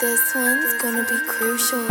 This one's gonna be crucial.